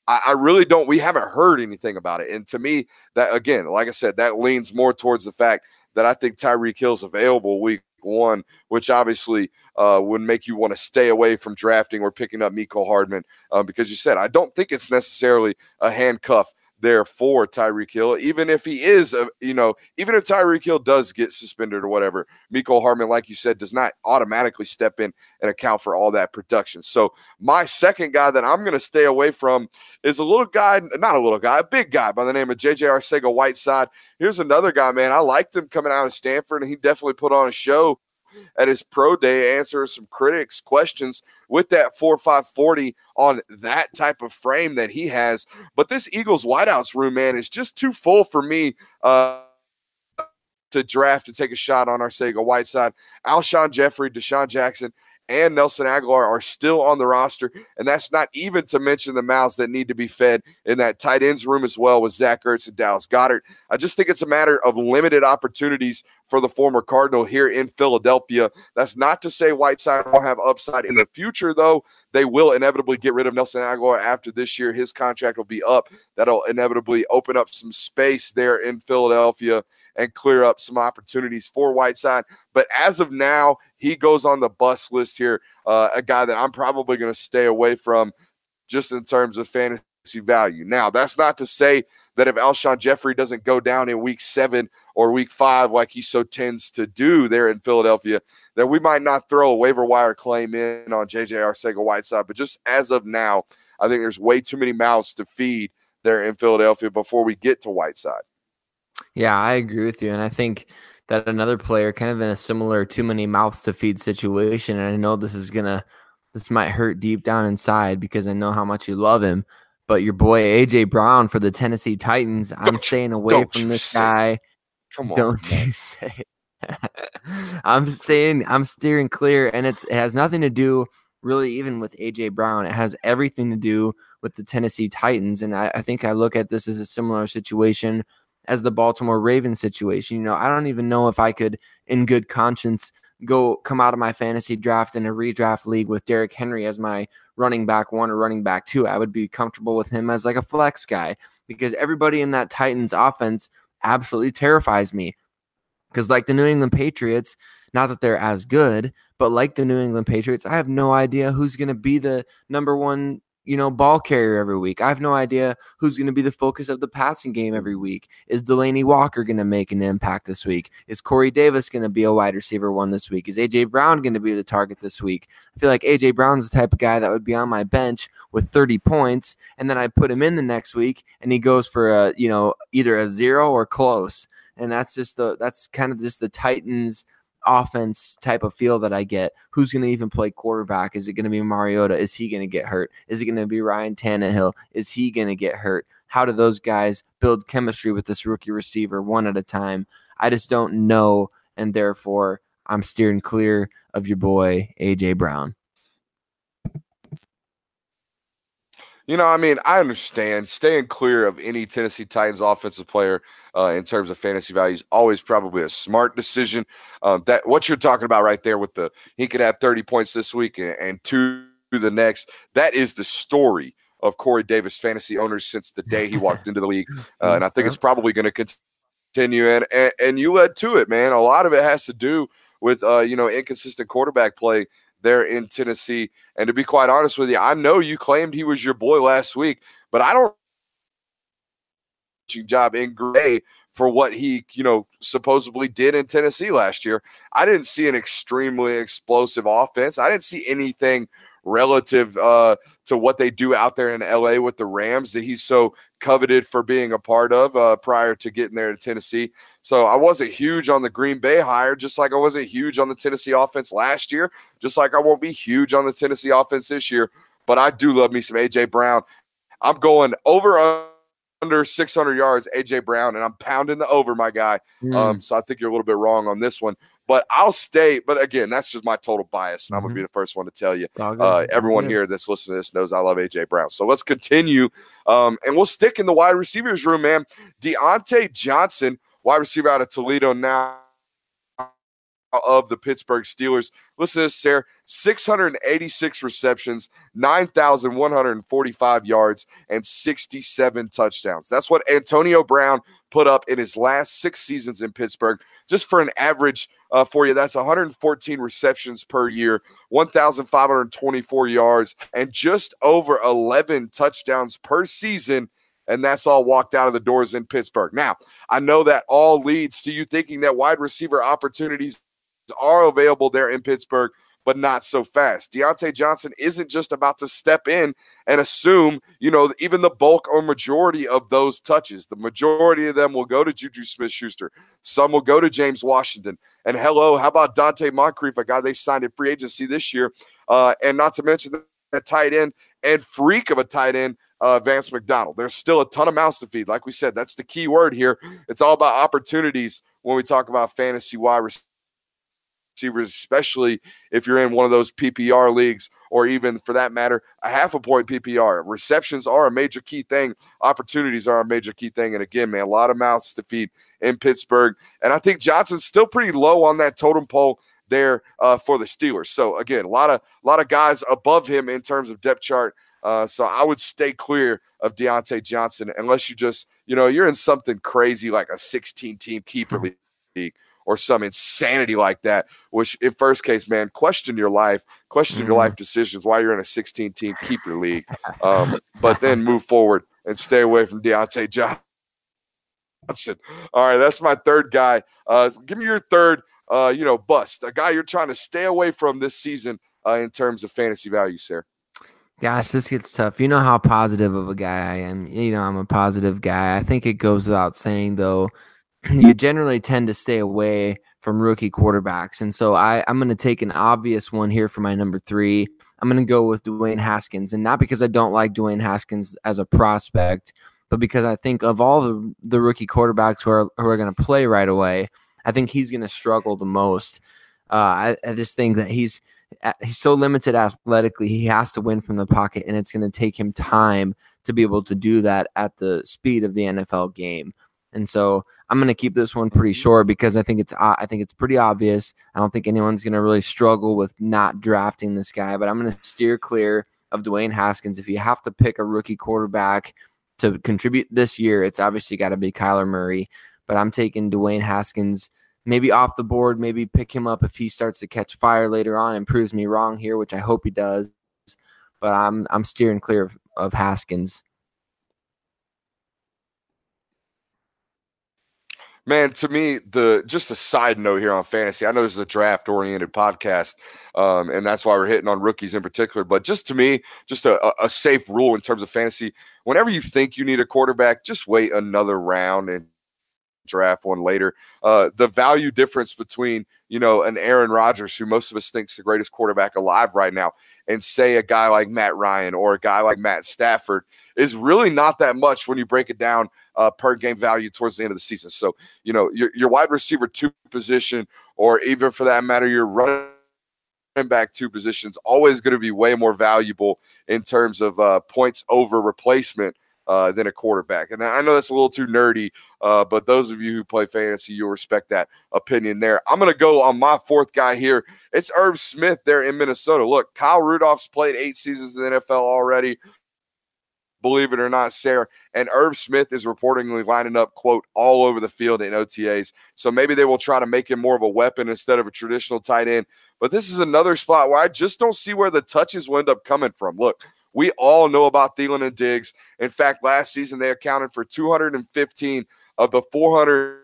I, I really don't. We haven't heard anything about it, and to me, that again, like I said, that leans more towards the fact that I think Tyreek Hill's available week one, which obviously uh, would make you want to stay away from drafting or picking up Mecole Hardman um, because you said I don't think it's necessarily a handcuff there for Tyreek Hill, even if he is, a, you know, even if Tyreek Hill does get suspended or whatever, Mecole Hardman, like you said, does not automatically step in and account for all that production. So my second guy that I'm going to stay away from is a little guy, not a little guy, a big guy by the name of JJ Arcega Whiteside. Here's another guy, man. I liked him coming out of Stanford, and he definitely put on a show at his pro day, answer some critics' questions with that 4 5 40 on that type of frame that he has. But this Eagles wideouts room, man, is just too full for me. Uh, to draft and take a shot on Arcega Whiteside, Alshon Jeffery, DeSean Jackson, and Nelson Agholor are still on the roster. And that's not even to mention the mouths that need to be fed in that tight ends room as well with Zach Ertz and Dallas Goedert. I just think it's a matter of limited opportunities for the former Cardinal here in Philadelphia. That's not to say Whiteside won't have upside in the future, though. They will inevitably get rid of Nelson Agholor after this year. His contract will be up. That'll inevitably open up some space there in Philadelphia and clear up some opportunities for Whiteside. But as of now, he goes on the bus list here. Uh, a guy that I'm probably going to stay away from just in terms of fantasy value. Now, that's not to say that if Alshon Jeffery doesn't go down in week seven or week five, like he so tends to do there in Philadelphia, that we might not throw a waiver wire claim in on JJ Arcega Whiteside. But just as of now, I think there's way too many mouths to feed there in Philadelphia before we get to Whiteside. Yeah, I agree with you. And I think that another player kind of in a similar too many mouths to feed situation, and I know this is gonna this might hurt deep down inside because I know how much you love him. But your boy AJ Brown for the Tennessee Titans, I'm don't staying away from this guy. Come on, don't man. you say? I'm staying. I'm steering clear, and it's it has nothing to do really even with AJ Brown. It has everything to do with the Tennessee Titans, and I, I think I look at this as a similar situation as the Baltimore Ravens situation. You know, I don't even know if I could, in good conscience, go come out of my fantasy draft in a redraft league with Derrick Henry as my running back one or running back two. I would be comfortable with him as like a flex guy because everybody in that Titans offense absolutely terrifies me. Because, like the New England Patriots, not that they're as good, but like the New England Patriots, I have no idea who's going to be the number one you know, ball carrier every week. I have no idea who's going to be the focus of the passing game every week. Is Delanie Walker going to make an impact this week? Is Corey Davis going to be a wide receiver one this week? Is AJ Brown going to be the target this week? I feel like AJ Brown's the type of guy that would be on my bench with 30 points, and then I put him in the next week, and he goes for a you know either a zero or close. And that's just the that's kind of just the Titans offense type of feel that I get. Who's going to even play quarterback? Is it going to be Mariota? Is he going to get hurt? Is it going to be Ryan Tannehill? Is he going to get hurt? How do those guys build chemistry with this rookie receiver one at a time? I just don't know. And therefore, I'm steering clear of your boy, A.J. Brown. You know, I mean, I understand staying clear of any Tennessee Titans offensive player uh, in terms of fantasy values always probably a smart decision. Um, that what you're talking about right there with the he could have 30 points this week and, and two the next. That is the story of Corey Davis fantasy owners since the day he walked into the league, uh, and I think it's probably going to continue. And, and and you led to it, man. A lot of it has to do with uh, you know inconsistent quarterback play there in Tennessee. And to be quite honest with you, I know you claimed he was your boy last week, but I don't job in Gray for what he, you know, supposedly did in Tennessee last year. I didn't see an extremely explosive offense. I didn't see anything relative uh, to what they do out there in LA with the Rams that he's so coveted for being a part of uh, prior to getting there to Tennessee. So I wasn't huge on the Green Bay hire, just like I wasn't huge on the Tennessee offense last year, just like I won't be huge on the Tennessee offense this year. But I do love me some AJ Brown. I'm going over under 600 yards, AJ Brown, and I'm pounding the over, my guy. Mm. Um, so I think you're a little bit wrong on this one, but I'll stay. But again, that's just my total bias, and I'm gonna be mm-hmm. the first one to tell you. Uh, everyone here that's listening to this knows I love AJ Brown. So let's continue, um, and we'll stick in the wide receivers room, man. Diontae Johnson, wide receiver out of Toledo now of the Pittsburgh Steelers. Listen to this, Sarah 686 receptions, 9,145 yards, and 67 touchdowns. That's what Antonio Brown put up in his last six seasons in Pittsburgh. Just for an average uh, for you, that's 114 receptions per year, 1,524 yards, and just over 11 touchdowns per season and that's all walked out of the doors in Pittsburgh. Now, I know that all leads to you thinking that wide receiver opportunities are available there in Pittsburgh, but not so fast. Diontae Johnson isn't just about to step in and assume, you know, even the bulk or majority of those touches. The majority of them will go to Juju Smith Schuster. Some will go to James Washington. And hello, how about Donte Moncrief, a guy they signed in free agency this year? Uh, and not to mention that tight end and freak of a tight end, uh, Vance McDonald. There's still a ton of mouths to feed. Like we said, that's the key word here. It's all about opportunities when we talk about fantasy wide receivers especially if you're in one of those PPR leagues or even for that matter, a half a point PPR. Receptions are a major key thing, opportunities are a major key thing. And again, man, a lot of mouths to feed in Pittsburgh. And I think Johnson's still pretty low on that totem pole there uh, for the Steelers. So again, a lot of a lot of guys above him in terms of depth chart. Uh, so I would stay clear of Diontae Johnson unless you just, you know, you're in something crazy like a 16 team keeper hmm. league or some insanity like that, which in first case, man, question your life, question mm-hmm. your life decisions while you're in a 16 team keeper league. Um, but then move forward and stay away from Diontae Johnson. All right, that's my third guy. Uh, give me your third, uh, you know, bust, a guy you're trying to stay away from this season uh, in terms of fantasy value, sir. Gosh, this gets tough. You know how positive of a guy I am. You know, I'm a positive guy. I think it goes without saying, though, you generally tend to stay away from rookie quarterbacks. And so I, I'm going to take an obvious one here for my number three. I'm going to go with Dwayne Haskins. And not because I don't like Dwayne Haskins as a prospect, but because I think of all the, the rookie quarterbacks who are, who are going to play right away, I think he's going to struggle the most. Uh, I, I just think that he's he's so limited athletically. He has to win from the pocket, and it's going to take him time to be able to do that at the speed of the NFL game. And so I'm going to keep this one pretty short because I think it's uh, I think it's pretty obvious. I don't think anyone's going to really struggle with not drafting this guy, but I'm going to steer clear of Dwayne Haskins. If you have to pick a rookie quarterback to contribute this year, it's obviously got to be Kyler Murray. But I'm taking Dwayne Haskins maybe off the board, maybe pick him up if he starts to catch fire later on and proves me wrong here, which I hope he does. But I'm I'm steering clear of, of Haskins. Man, to me, the just a side note here on fantasy. I know this is a draft oriented podcast, um, and that's why we're hitting on rookies in particular. But just to me, just a, a safe rule in terms of fantasy. Whenever you think you need a quarterback, just wait another round and draft one later. Uh, the value difference between you know an Aaron Rodgers, who most of us thinks the greatest quarterback alive right now, and say a guy like Matt Ryan or a guy like Matt Stafford is really not that much when you break it down uh, per game value towards the end of the season. So, you know, your, your wide receiver two position, or even for that matter, your running back two positions, always going to be way more valuable in terms of uh, points over replacement uh, than a quarterback. And I know that's a little too nerdy, uh, but those of you who play fantasy, you'll respect that opinion there. I'm going to go on my fourth guy here. It's Irv Smith there in Minnesota. Look, Kyle Rudolph's played eight seasons in the NFL already believe it or not, Sarah. And Irv Smith is reportedly lining up, quote, all over the field in OTAs. So maybe they will try to make him more of a weapon instead of a traditional tight end. But this is another spot where I just don't see where the touches will end up coming from. Look, we all know about Thielen and Diggs. In fact, last season they accounted for 215 of the 400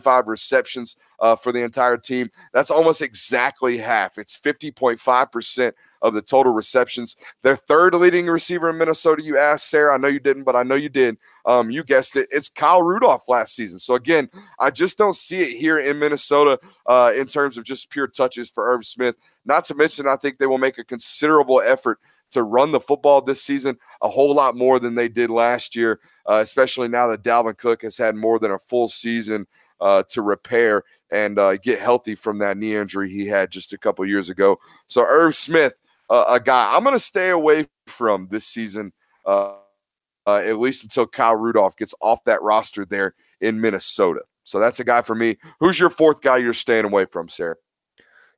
Five receptions uh, for the entire team. That's almost exactly half. It's 50.5% of the total receptions. Their third leading receiver in Minnesota, you asked, Sarah. I know you didn't, but I know you did. Um, you guessed it. It's Kyle Rudolph last season. So, again, I just don't see it here in Minnesota uh, in terms of just pure touches for Irv Smith. Not to mention, I think they will make a considerable effort to run the football this season a whole lot more than they did last year, uh, especially now that Dalvin Cook has had more than a full season uh, to repair and uh, get healthy from that knee injury he had just a couple years ago. So Irv Smith, a guy I'm going to stay away from this season, uh, uh, at least until Kyle Rudolph gets off that roster there in Minnesota. So that's a guy for me. Who's your fourth guy you're staying away from, Sarah?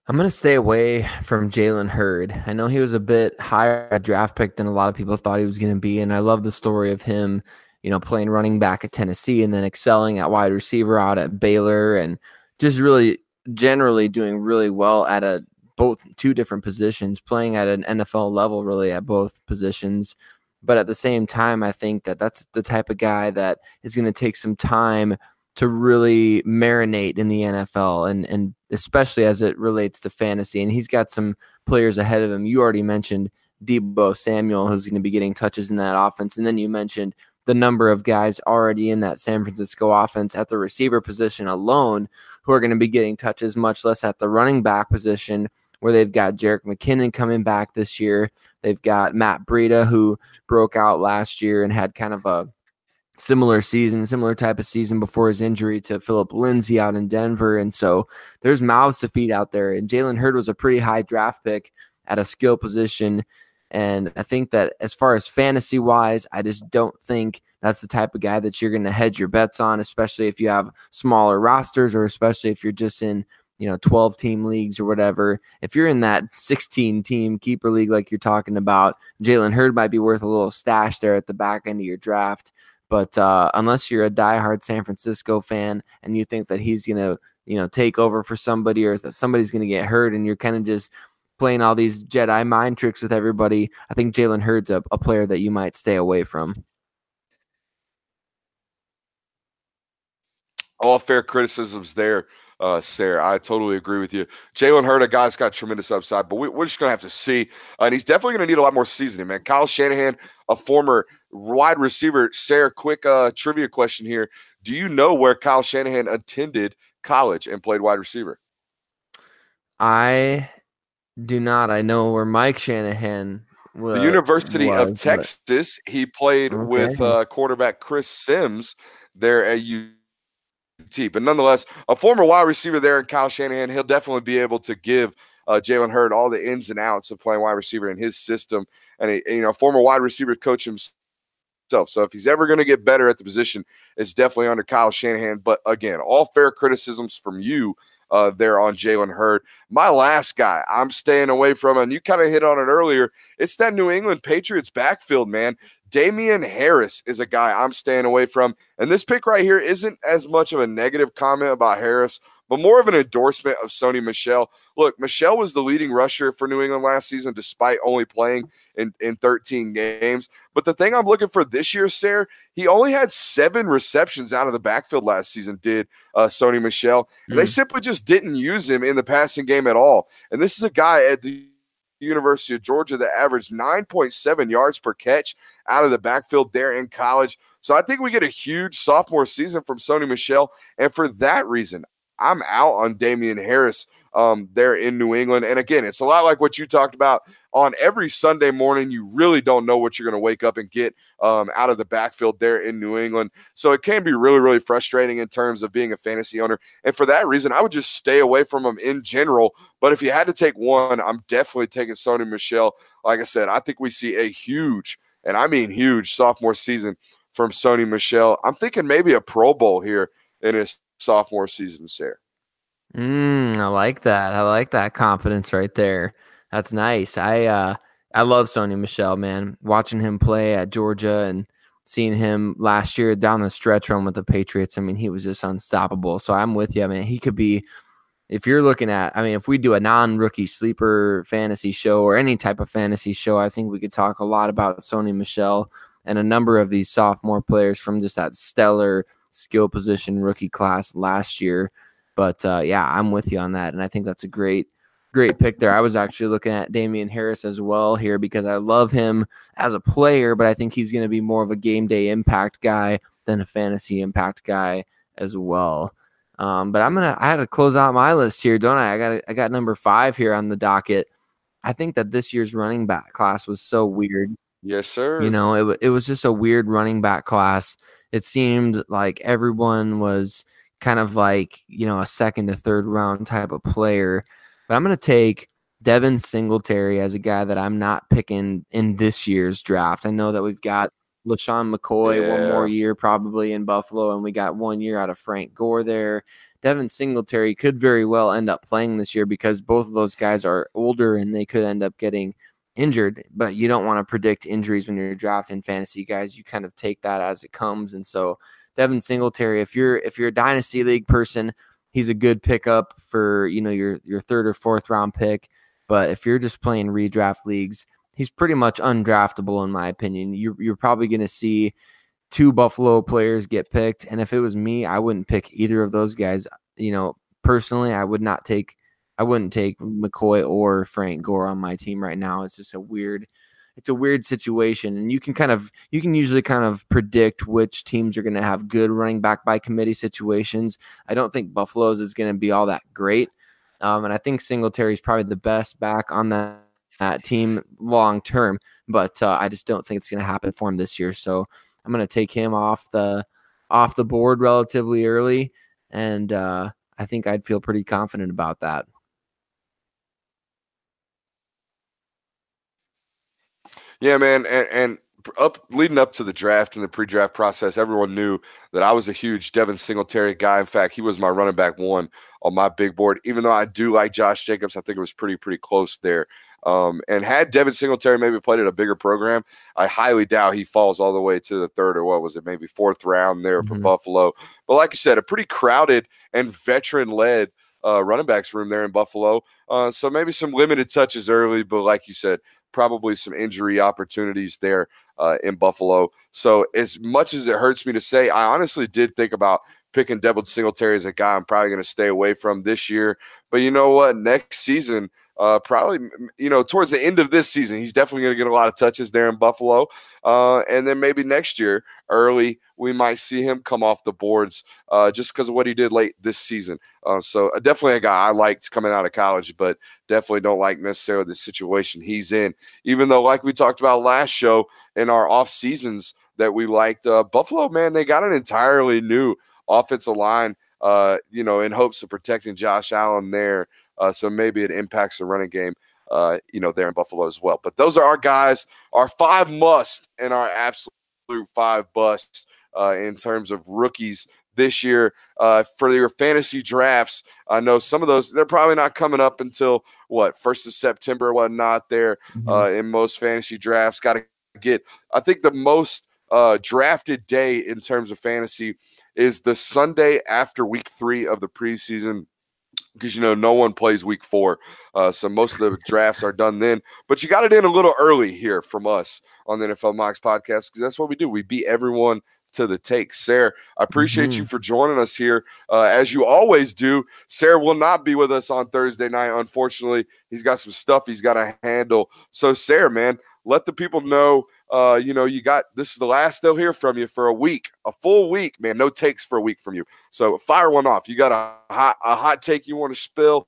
I'm going to stay away from Jalen Hurd. I know he was a bit higher draft pick than a lot of people thought he was going to be. And I love the story of him you know, playing running back at Tennessee and then excelling at wide receiver out at Baylor and just really generally doing really well at a both two different positions, playing at an NFL level really at both positions. But at the same time, I think that that's the type of guy that is going to take some time to really marinate in the NFL and and especially as it relates to fantasy. And he's got some players ahead of him. You already mentioned Deebo Samuel, who's going to be getting touches in that offense, and then you mentioned the number of guys already in that San Francisco offense at the receiver position alone who are going to be getting touches, much less at the running back position, where they've got Jerick McKinnon coming back this year. They've got Matt Breida, who broke out last year and had kind of a similar season, similar type of season before his injury to Phillip Lindsay out in Denver. And so there's mouths to feed out there. And Jalen Hurd was a pretty high draft pick at a skill position and I think that as far as fantasy wise, I just don't think that's the type of guy that you're going to hedge your bets on, especially if you have smaller rosters or especially if you're just in, you know, 12 team leagues or whatever. If you're in that 16 team keeper league like you're talking about, Jalen Hurd might be worth a little stash there at the back end of your draft. But uh, unless you're a diehard San Francisco fan and you think that he's to, you know, take over for somebody or that somebody's to get hurt and you're kind of just playing all these Jedi mind tricks with everybody, I think Jalen Hurd's a, a player that you might stay away from. All fair criticisms there, uh, Sarah. I totally agree with you. Jalen Hurd, a guy's got tremendous upside, but we, are just going to have to see. Uh, and he's definitely going to need a lot more seasoning, man. Kyle Shanahan, a former wide receiver. Sarah, quick uh, trivia question here. Do you know where Kyle Shanahan attended college and played wide receiver? I do not. I know where Mike Shanahan was. The University was, of Texas. But... He played okay. with uh, quarterback Chris Simms there at UT. But nonetheless, a former wide receiver there in Kyle Shanahan, he'll definitely be able to give uh, Jalen Hurd all the ins and outs of playing wide receiver in his system. And, a, you know, former wide receiver coach himself. So if he's ever going to get better at the position, it's definitely under Kyle Shanahan. But again, all fair criticisms from you uh, there on Jalen Hurd. My last guy I'm staying away from, and you kind of hit on it earlier, it's that New England Patriots backfield, man. Damien Harris is a guy I'm staying away from. And this pick right here isn't as much of a negative comment about Harris, but more of an endorsement of Sony Michel. Look, Michel was the leading rusher for New England last season, despite only playing in, in 13 games. But the thing I'm looking for this year, Sarah, he only had seven receptions out of the backfield last season, did uh, Sony Michel. Mm-hmm. they simply just didn't use him in the passing game at all. And this is a guy at the University of Georgia that averaged 9.7 yards per catch out of the backfield there in college. So I think we get a huge sophomore season from Sony Michel. And for that reason, I'm out on Damien Harris um, there in New England. And again, it's a lot like what you talked about on every Sunday morning. You really don't know what you're going to wake up and get um, out of the backfield there in New England. So it can be really, really frustrating in terms of being a fantasy owner. And for that reason, I would just stay away from them in general. But if you had to take one, I'm definitely taking Sony Michel. Like I said, I think we see a huge, and I mean huge, sophomore season from Sony Michel. I'm thinking maybe a Pro Bowl here in his sophomore season, Sarah. Mm, I like that. I like that confidence right there. That's nice. I uh I love Sony Michel, man. Watching him play at Georgia and seeing him last year down the stretch run with the Patriots, I mean, he was just unstoppable. So I'm with you. I mean, he could be if you're looking at, I mean, if we do a non rookie sleeper fantasy show or any type of fantasy show, I think we could talk a lot about Sony Michel and a number of these sophomore players from just that stellar skill position rookie class last year. But uh, yeah, I'm with you on that. And I think that's a great, great pick there. I was actually looking at Damien Harris as well here because I love him as a player, but I think he's going to be more of a game day impact guy than a fantasy impact guy as well. Um, but I'm gonna I had to close out my list here, don't I? I got I got number five here on the docket. I think that this year's running back class was so weird. Yes, sir. You know, it it was just a weird running back class. It seemed like everyone was kind of like you know a second to third round type of player. But I'm gonna take Devin Singletary as a guy that I'm not picking in this year's draft. I know that we've got LeSean McCoy yeah. one more year probably in Buffalo, and we got one year out of Frank Gore there. Devin Singletary could very well end up playing this year because both of those guys are older and they could end up getting injured. But you don't want to predict injuries when you're drafting fantasy guys. You kind of take that as it comes. And so Devin Singletary, if you're if you're a dynasty league person, he's a good pickup for you know your your third or fourth round pick. But if you're just playing redraft leagues, he's pretty much undraftable in my opinion. You're you're probably going to see two Buffalo players get picked, and if it was me, I wouldn't pick either of those guys. You know, personally, I would not take I wouldn't take McCoy or Frank Gore on my team right now. It's just a weird it's a weird situation and you can kind of you can usually kind of predict which teams are going to have good running back by committee situations. I don't think Buffalo's is going to be all that great. Um, and I think Singletary is probably the best back on that uh, team long term. But uh, I just don't think it's going to happen for him this year. So I'm going to take him off the off the board relatively early, and uh, I think I'd feel pretty confident about that. Yeah, man, and, and up leading up to the draft and the pre-draft process, everyone knew that I was a huge Devin Singletary guy. In fact, he was my running back one on my big board. Even though I do like Josh Jacobs, I think it was pretty pretty close there. Um, and had Devin Singletary maybe played at a bigger program, I highly doubt he falls all the way to the third or what was it, maybe fourth round there for mm-hmm. Buffalo. But like you said, a pretty crowded and veteran led uh, running backs room there in Buffalo. Uh, so maybe some limited touches early, but like you said, probably some injury opportunities there uh, in Buffalo. So as much as it hurts me to say, I honestly did think about picking Devin Singletary as a guy I'm probably going to stay away from this year. But you know what? Next season – uh, probably, you know, towards the end of this season, he's definitely going to get a lot of touches there in Buffalo. Uh, and then maybe next year, early, we might see him come off the boards uh, just because of what he did late this season. Uh, so uh, definitely a guy I liked coming out of college, but definitely don't like necessarily the situation he's in. Even though, like we talked about last show in our off seasons that we liked, uh, Buffalo, man, they got an entirely new offensive line. you know, in hopes of protecting Josh Allen there. Uh, so maybe it impacts the running game, uh, you know, there in Buffalo as well. But those are our guys, our five must and our absolute five busts uh, in terms of rookies this year uh, for your fantasy drafts. I know some of those they're probably not coming up until what first of September, whatnot. There mm-hmm. uh, in most fantasy drafts, got to get. I think the most uh, drafted day in terms of fantasy is the Sunday after Week Three of the preseason because you know no one plays week four, uh, so most of the drafts are done then. But you got it in a little early here from us on the NFL Mocks podcast because that's what we do. We beat everyone to the take. Sarah, I appreciate mm-hmm. you for joining us here uh, as you always do. Sarah will not be with us on Thursday night, unfortunately. He's got some stuff he's got to handle. So, Sarah, man, let the people know uh, you know, you got this is the last they'll hear from you for a week, a full week, man. No takes for a week from you. So fire one off. You got a hot a hot take you want to spill,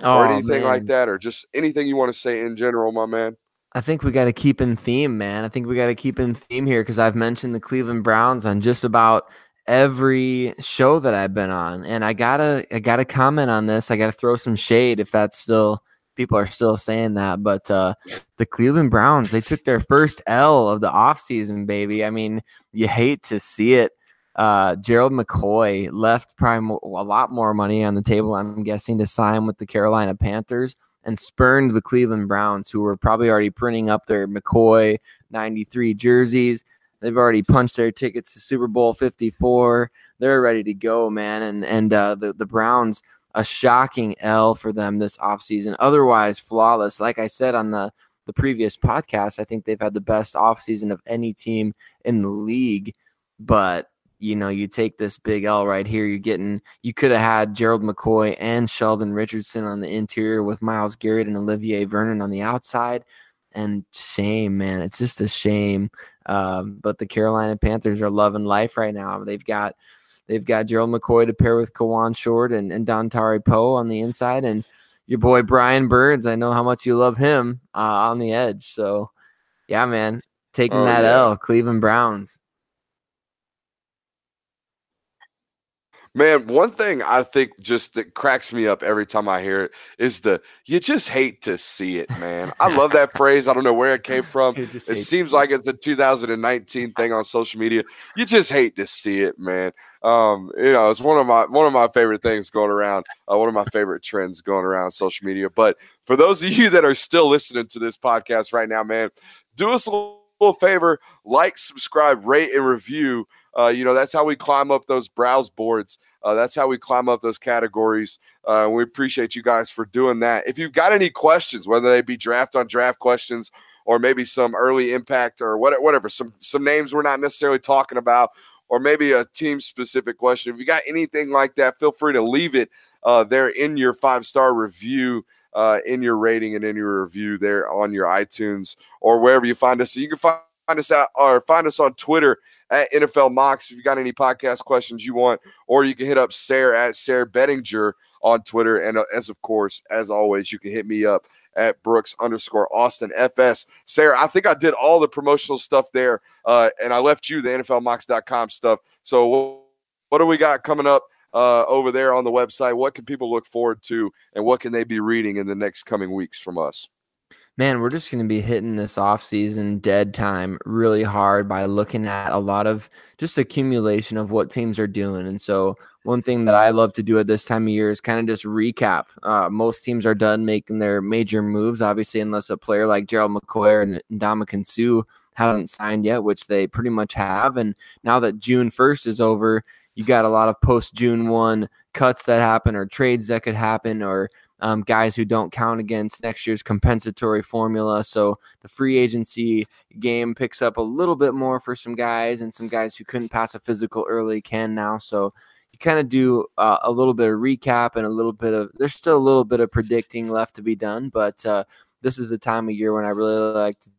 oh, or anything man. like that, or just anything you want to say in general, my man. I think we got to keep in theme, man. I think we got to keep in theme here because I've mentioned the Cleveland Browns on just about every show that I've been on, and I gotta I gotta comment on this. I gotta throw some shade if that's still people are still saying that. But uh, the Cleveland Browns, they took their first L of the offseason, baby. I mean, you hate to see it. Uh, Gerald McCoy left prime a lot more money on the table, I'm guessing, to sign with the Carolina Panthers. and spurned the Cleveland Browns, who were probably already printing up their McCoy 93 jerseys. They've already punched their tickets to Super Bowl 54. They're ready to go, man. And and uh, the the Browns a shocking L for them this offseason. Otherwise, flawless. Like I said on the the previous podcast, I think they've had the best offseason of any team in the league. But you know, you take this big L right here. You're getting, you could have had Gerald McCoy and Sheldon Richardson on the interior with Myles Garrett and Olivier Vernon on the outside. And shame, man. It's just a shame. Um, but the Carolina Panthers are loving life right now. They've got, they've got Gerald McCoy to pair with Kawann Short and, and Dontari Poe on the inside. And your boy Brian Burns, I know how much you love him uh, on the edge. So, yeah, man, taking oh, that yeah. L, Cleveland Browns. Man, one thing I think just that cracks me up every time I hear it is the you just hate to see it, man. I love that phrase. I don't know where it came from. It seems like it's a 2019 thing on social media. You just hate to see it, man. Um, you know, it's one of my one of my favorite things going around, uh, one of my favorite trends going around social media. But for those of you that are still listening to this podcast right now, man, do us a little favor, like, subscribe, rate, and review uh, you know, that's how we climb up those browse boards. Uh, that's how we climb up those categories. Uh, we appreciate you guys for doing that. If you've got any questions, whether they be draft on draft questions or maybe some early impact or whatever, some some names we're not necessarily talking about, or maybe a team specific question. If you got anything like that, feel free to leave it uh, there in your five star review. Uh, in your rating and in your review there on your iTunes or wherever you find us. So you can find us out or find us on Twitter at NFL Mocks if you got any podcast questions you want, or you can hit up Sarah at Sarah Bettinger on Twitter. And uh, as of course, as always, you can hit me up at Brooks underscore Austin FS. Sarah, I think I did all the promotional stuff there, uh, and I left you the NFLMocks.com stuff. So what do we got coming up uh, over there on the website? What can people look forward to, and what can they be reading in the next coming weeks from us? Man, we're just going to be hitting this off-season dead time really hard by looking at a lot of just accumulation of what teams are doing. And so, one thing that I love to do at this time of year is kind of just recap. Uh, most teams are done making their major moves, obviously, unless a player like Gerald McCoy and Ndamukong Suh hasn't signed yet, which they pretty much have. And now that June 1st is over, you got a lot of post June 1 cuts that happen or trades that could happen or um, guys who don't count against next year's compensatory formula. So the free agency game picks up a little bit more for some guys, and some guys who couldn't pass a physical early can now. So you kind of do uh, a little bit of recap and a little bit of there's still a little bit of predicting left to be done, but uh, this is the time of year when I really like to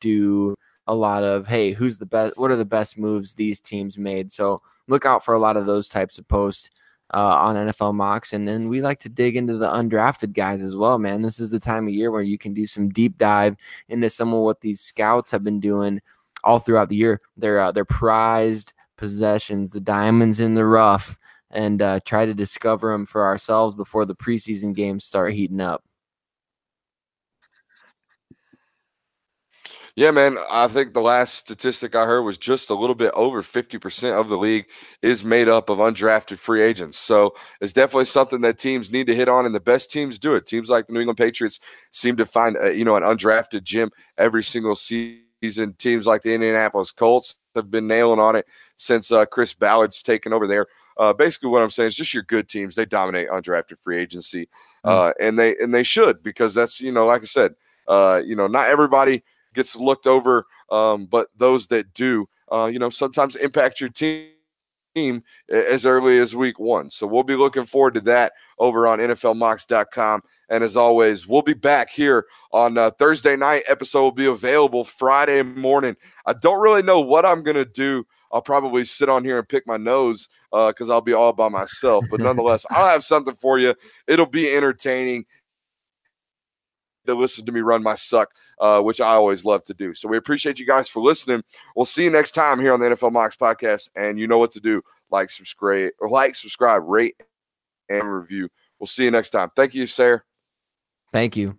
do a lot of hey, who's the best? What are the best moves these teams made? So look out for a lot of those types of posts uh, on NFL mocks. And then we like to dig into the undrafted guys as well, man. This is the time of year where you can do some deep dive into some of what these scouts have been doing all throughout the year. They're uh, they're prized possessions, the diamonds in the rough, and uh, try to discover them for ourselves before the preseason games start heating up. Yeah, man. I think the last statistic I heard was just a little bit over 50% of the league is made up of undrafted free agents. So it's definitely something that teams need to hit on, and the best teams do it. Teams like the New England Patriots seem to find, a, you know, an undrafted gem every single season. Teams like the Indianapolis Colts have been nailing on it since uh, Chris Ballard's taken over there. Uh, basically, what I'm saying is just your good teams. They dominate undrafted free agency, mm. uh, and they and they should because that's you know, like I said, uh, you know, not everybody – gets looked over, um, but those that do, uh, you know, sometimes impact your team as early as week one. So we'll be looking forward to that over on NFLMocks.com. And as always, we'll be back here on uh, Thursday night. Episode will be available Friday morning. I don't really know what I'm going to do. I'll probably sit on here and pick my nose because uh, I'll be all by myself. But nonetheless, I'll have something for you. It'll be entertaining to listen to me run my suck, uh, which I always love to do. So we appreciate you guys for listening. We'll see you next time here on the NFL Mocks podcast. And you know what to do: like, subscribe, like, subscribe, rate, and review. We'll see you next time. Thank you, Sarah. Thank you.